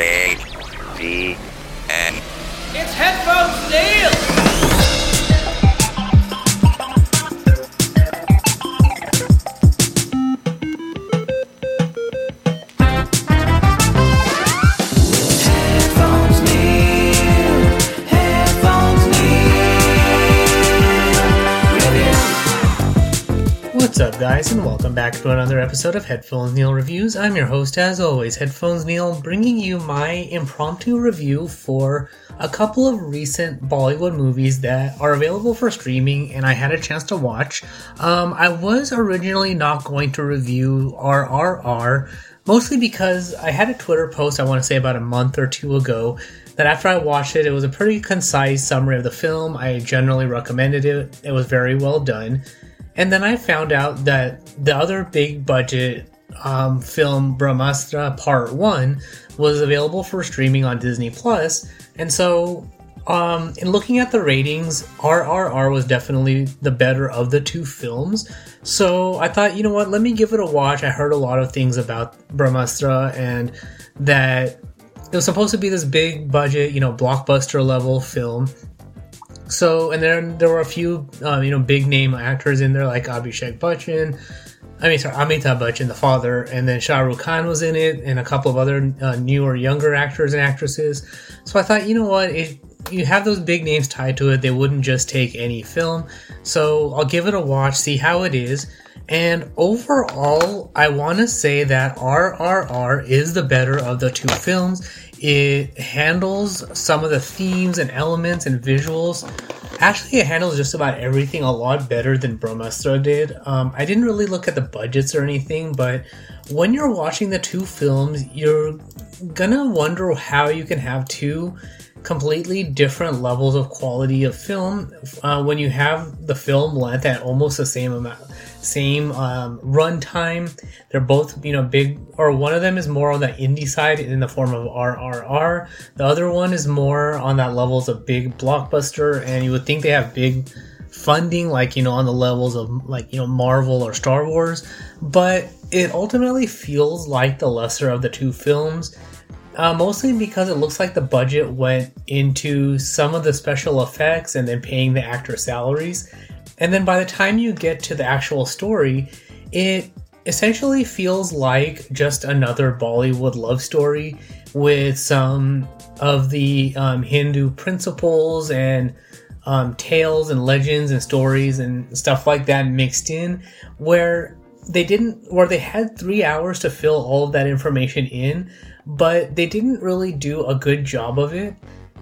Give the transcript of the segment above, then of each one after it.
A V N. It's Headphones Neil! Guys, and welcome back to another episode of Headphones Neil Reviews. I'm your host, as always, Headphones Neil, bringing you my impromptu review for a couple of recent Bollywood movies that are available for streaming and I had a chance to watch. Um, I was originally not going to review RRR, mostly because I had a Twitter post I want to say about a month or two ago that after I watched it, it was a pretty concise summary of the film. I generally recommended it. It was very well done. And then I found out that the other big budget um, film, Brahmastra Part 1, was available for streaming on Disney Plus. And so, um, in looking at the ratings, RRR was definitely the better of the two films. So I thought, you know what, let me give it a watch. I heard a lot of things about Brahmastra and that it was supposed to be this big budget, you know, blockbuster level film. So, and then there were a few, um, you know, big name actors in there like Abhishek Bachchan. I mean, sorry, Amitabh Bachchan, the father, and then Shah Rukh Khan was in it, and a couple of other uh, newer, younger actors and actresses. So I thought, you know what, if you have those big names tied to it, they wouldn't just take any film. So I'll give it a watch, see how it is. And overall, I want to say that RRR is the better of the two films. It handles some of the themes and elements and visuals. Actually, it handles just about everything a lot better than Brahmastra did. Um, I didn't really look at the budgets or anything, but when you're watching the two films, you're gonna wonder how you can have two completely different levels of quality of film uh, when you have the film length at almost the same amount same um, runtime they're both you know big or one of them is more on the indie side in the form of rrr the other one is more on that levels of big blockbuster and you would think they have big funding like you know on the levels of like you know marvel or star wars but it ultimately feels like the lesser of the two films uh, mostly because it looks like the budget went into some of the special effects and then paying the actor salaries. And then by the time you get to the actual story, it essentially feels like just another Bollywood love story with some of the um, Hindu principles and um, tales and legends and stories and stuff like that mixed in, where they didn't, where they had three hours to fill all of that information in, but they didn't really do a good job of it.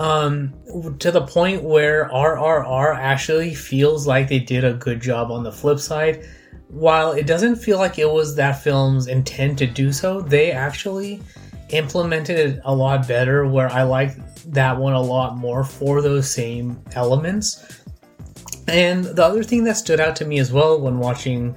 Um, to the point where RRR actually feels like they did a good job on the flip side. While it doesn't feel like it was that film's intent to do so, they actually implemented it a lot better where I like that one a lot more for those same elements. And the other thing that stood out to me as well when watching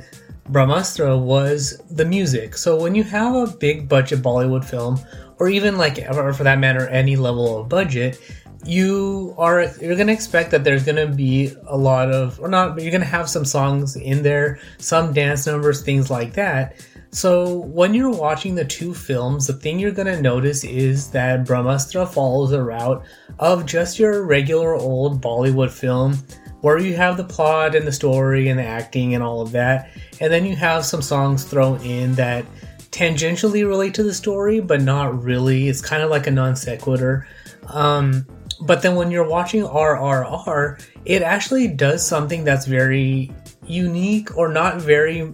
Brahmastra was the music. So when you have a big budget Bollywood film, or even like, or for that matter, any level of budget, you are you're gonna expect that there's gonna be a lot of, or not, but you're gonna have some songs in there, some dance numbers, things like that. So when you're watching the two films, the thing you're gonna notice is that Brahmastra follows a route of just your regular old Bollywood film where you have the plot and the story and the acting and all of that, and then you have some songs thrown in that tangentially relate to the story, but not really. It's kind of like a non sequitur. Um, but then when you're watching RRR, it actually does something that's very unique or not very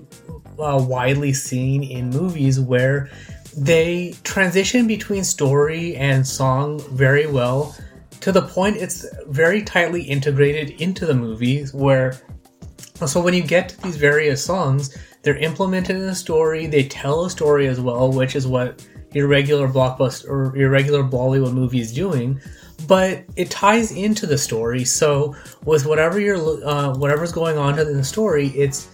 uh, widely seen in movies where they transition between story and song very well to the point it's very tightly integrated into the movies where so when you get to these various songs they're implemented in the story. They tell a story as well which is what your regular blockbuster or your regular bollywood movie is doing. But it ties into the story. So with whatever you're uh, whatever's going on in the story it's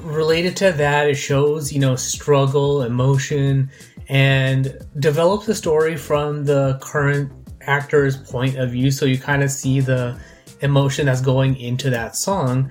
related to that. It shows you know struggle emotion and develops the story from the current actor's point of view. So you kind of see the emotion that's going into that song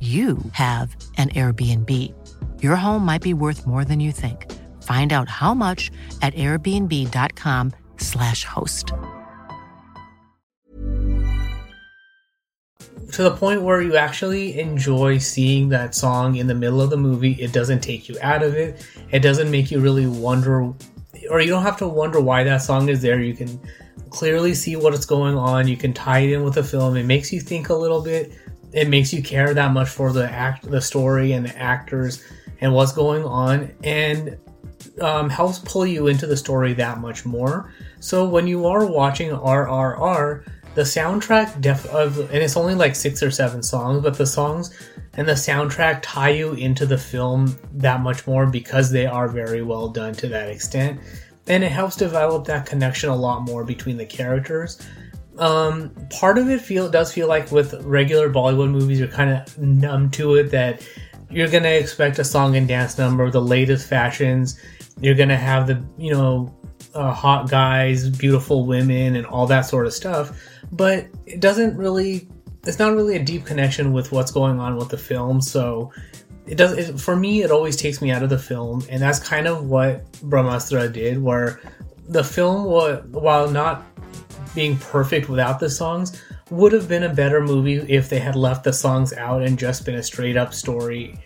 you have an Airbnb. Your home might be worth more than you think. Find out how much at airbnb.com/slash host. to the point where you actually enjoy seeing that song in the middle of the movie. It doesn't take you out of it. It doesn't make you really wonder, or you don't have to wonder why that song is there. You can clearly see what is going on. You can tie it in with the film. It makes you think a little bit. It makes you care that much for the act, the story, and the actors, and what's going on, and um, helps pull you into the story that much more. So when you are watching RRR, the soundtrack def of and it's only like six or seven songs, but the songs and the soundtrack tie you into the film that much more because they are very well done to that extent. And it helps develop that connection a lot more between the characters. Um, part of it feel does feel like with regular Bollywood movies, you're kind of numb to it that you're gonna expect a song and dance number, the latest fashions. You're gonna have the you know uh, hot guys, beautiful women, and all that sort of stuff. But it doesn't really. It's not really a deep connection with what's going on with the film. So it does. It, for me, it always takes me out of the film, and that's kind of what Brahmastra did. Where the film, while not being perfect without the songs, would have been a better movie if they had left the songs out and just been a straight up story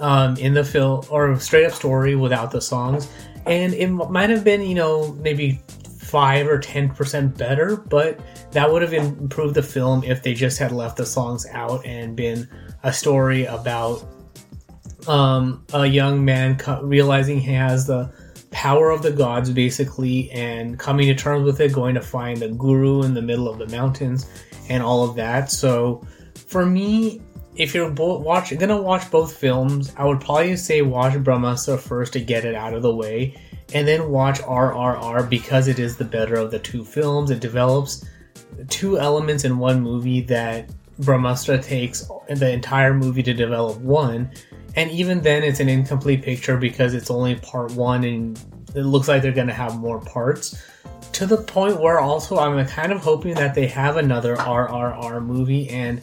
um, in the film or straight up story without the songs. And it might have been, you know, maybe five or ten percent better, but that would have improved the film if they just had left the songs out and been a story about um, a young man realizing he has the power of the gods basically and coming to terms with it going to find a guru in the middle of the mountains and all of that. So for me, if you're bo- watch gonna watch both films, I would probably say watch Brahmastra first to get it out of the way, and then watch RRR because it is the better of the two films. It develops two elements in one movie that Brahmastra takes the entire movie to develop one, and even then, it's an incomplete picture because it's only part one, and it looks like they're gonna have more parts. To the point where also I'm kind of hoping that they have another RRR movie and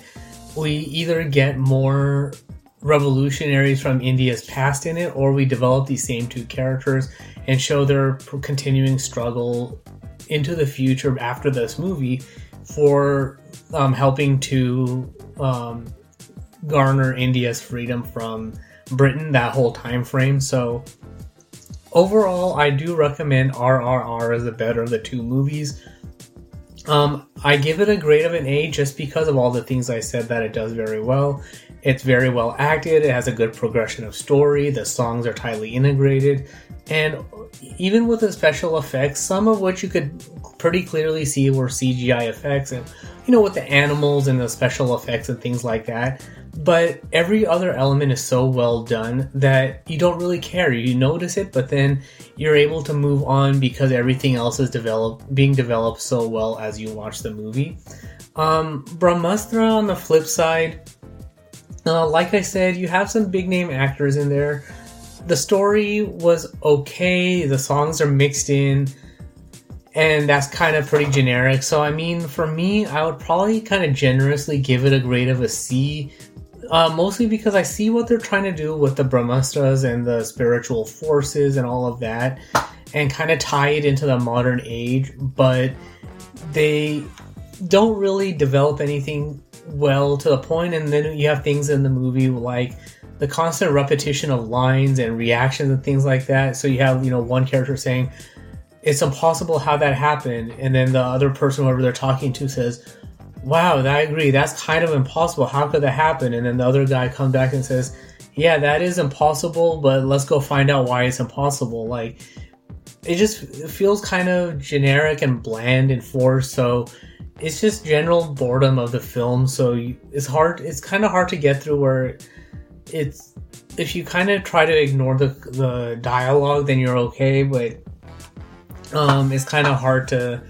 we either get more revolutionaries from India's past in it, or we develop these same two characters and show their continuing struggle into the future after this movie for um, helping to um, garner India's freedom from Britain that whole time frame. So overall, I do recommend RRR as the better of the two movies. Um, I give it a grade of an A just because of all the things I said that it does very well. It's very well acted, it has a good progression of story, the songs are tightly integrated, and even with the special effects, some of which you could pretty clearly see were CGI effects, and you know, with the animals and the special effects and things like that. But every other element is so well done that you don't really care. You notice it, but then you're able to move on because everything else is developed, being developed so well as you watch the movie. Um, Brahmastra on the flip side, uh, like I said, you have some big name actors in there. The story was okay. The songs are mixed in, and that's kind of pretty generic. So, I mean, for me, I would probably kind of generously give it a grade of a C. Uh, mostly because I see what they're trying to do with the Brahmastras and the spiritual forces and all of that, and kind of tie it into the modern age, but they don't really develop anything well to the point and then you have things in the movie like the constant repetition of lines and reactions and things like that. So you have you know one character saying it's impossible how that happened and then the other person whoever they're talking to says wow i agree. That's kind of impossible. How could that happen? And then the other guy comes back and says yeah that is impossible but let's go find out why it's impossible. Like it just it feels kind of generic and bland and forced. So it's just general boredom of the film. So it's hard it's kind of hard to get through where it's if you kind of try to ignore the the dialogue then you're okay but um it's kind of hard to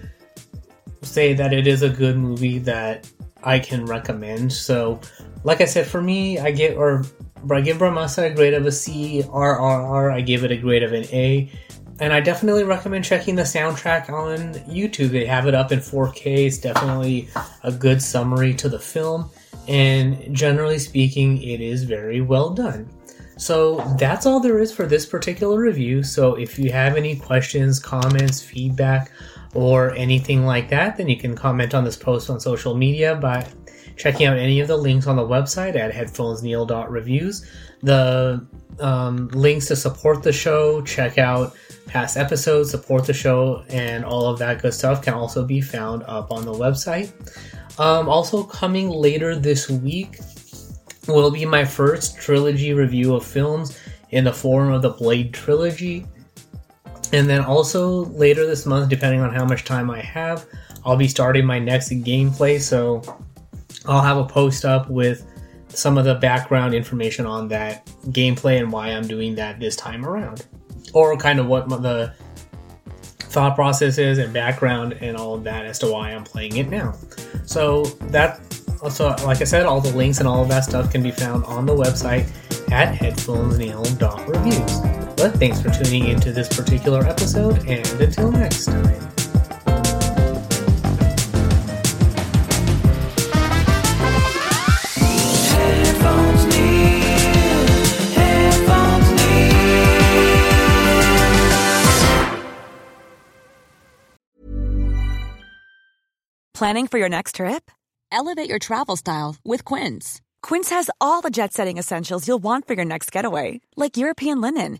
say that it is a good movie that I can recommend so like I said for me I give or I give Brahmastra a grade of a C RRR I give it a grade of an A and I definitely recommend checking the soundtrack on YouTube. They have it up in 4K. It's definitely a good summary to the film, and generally speaking, it is very well done. So that's all there is for this particular review. So if you have any questions, comments, feedback, or anything like that, then you can comment on this post on social media by checking out any of the links on the website at headphonesneil.reviews. The um, links to support the show, check out past episodes, support the show, and all of that good stuff can also be found up on the website. Um, also, coming later this week will be my first trilogy review of films in the form of the Blade trilogy. And then also later this month, depending on how much time I have, I'll be starting my next gameplay. So I'll have a post up with some of the background information on that gameplay and why I'm doing that this time around or kind of what the thought process is and background and all of that as to why I'm playing it now. So that also, like I said, all the links and all of that stuff can be found on the website at headphonesneil.reviews. But thanks for tuning into this particular episode, and until next time. Headphones Neil. Headphones Planning for your next trip? Elevate your travel style with Quince. Quince has all the jet setting essentials you'll want for your next getaway, like European linen,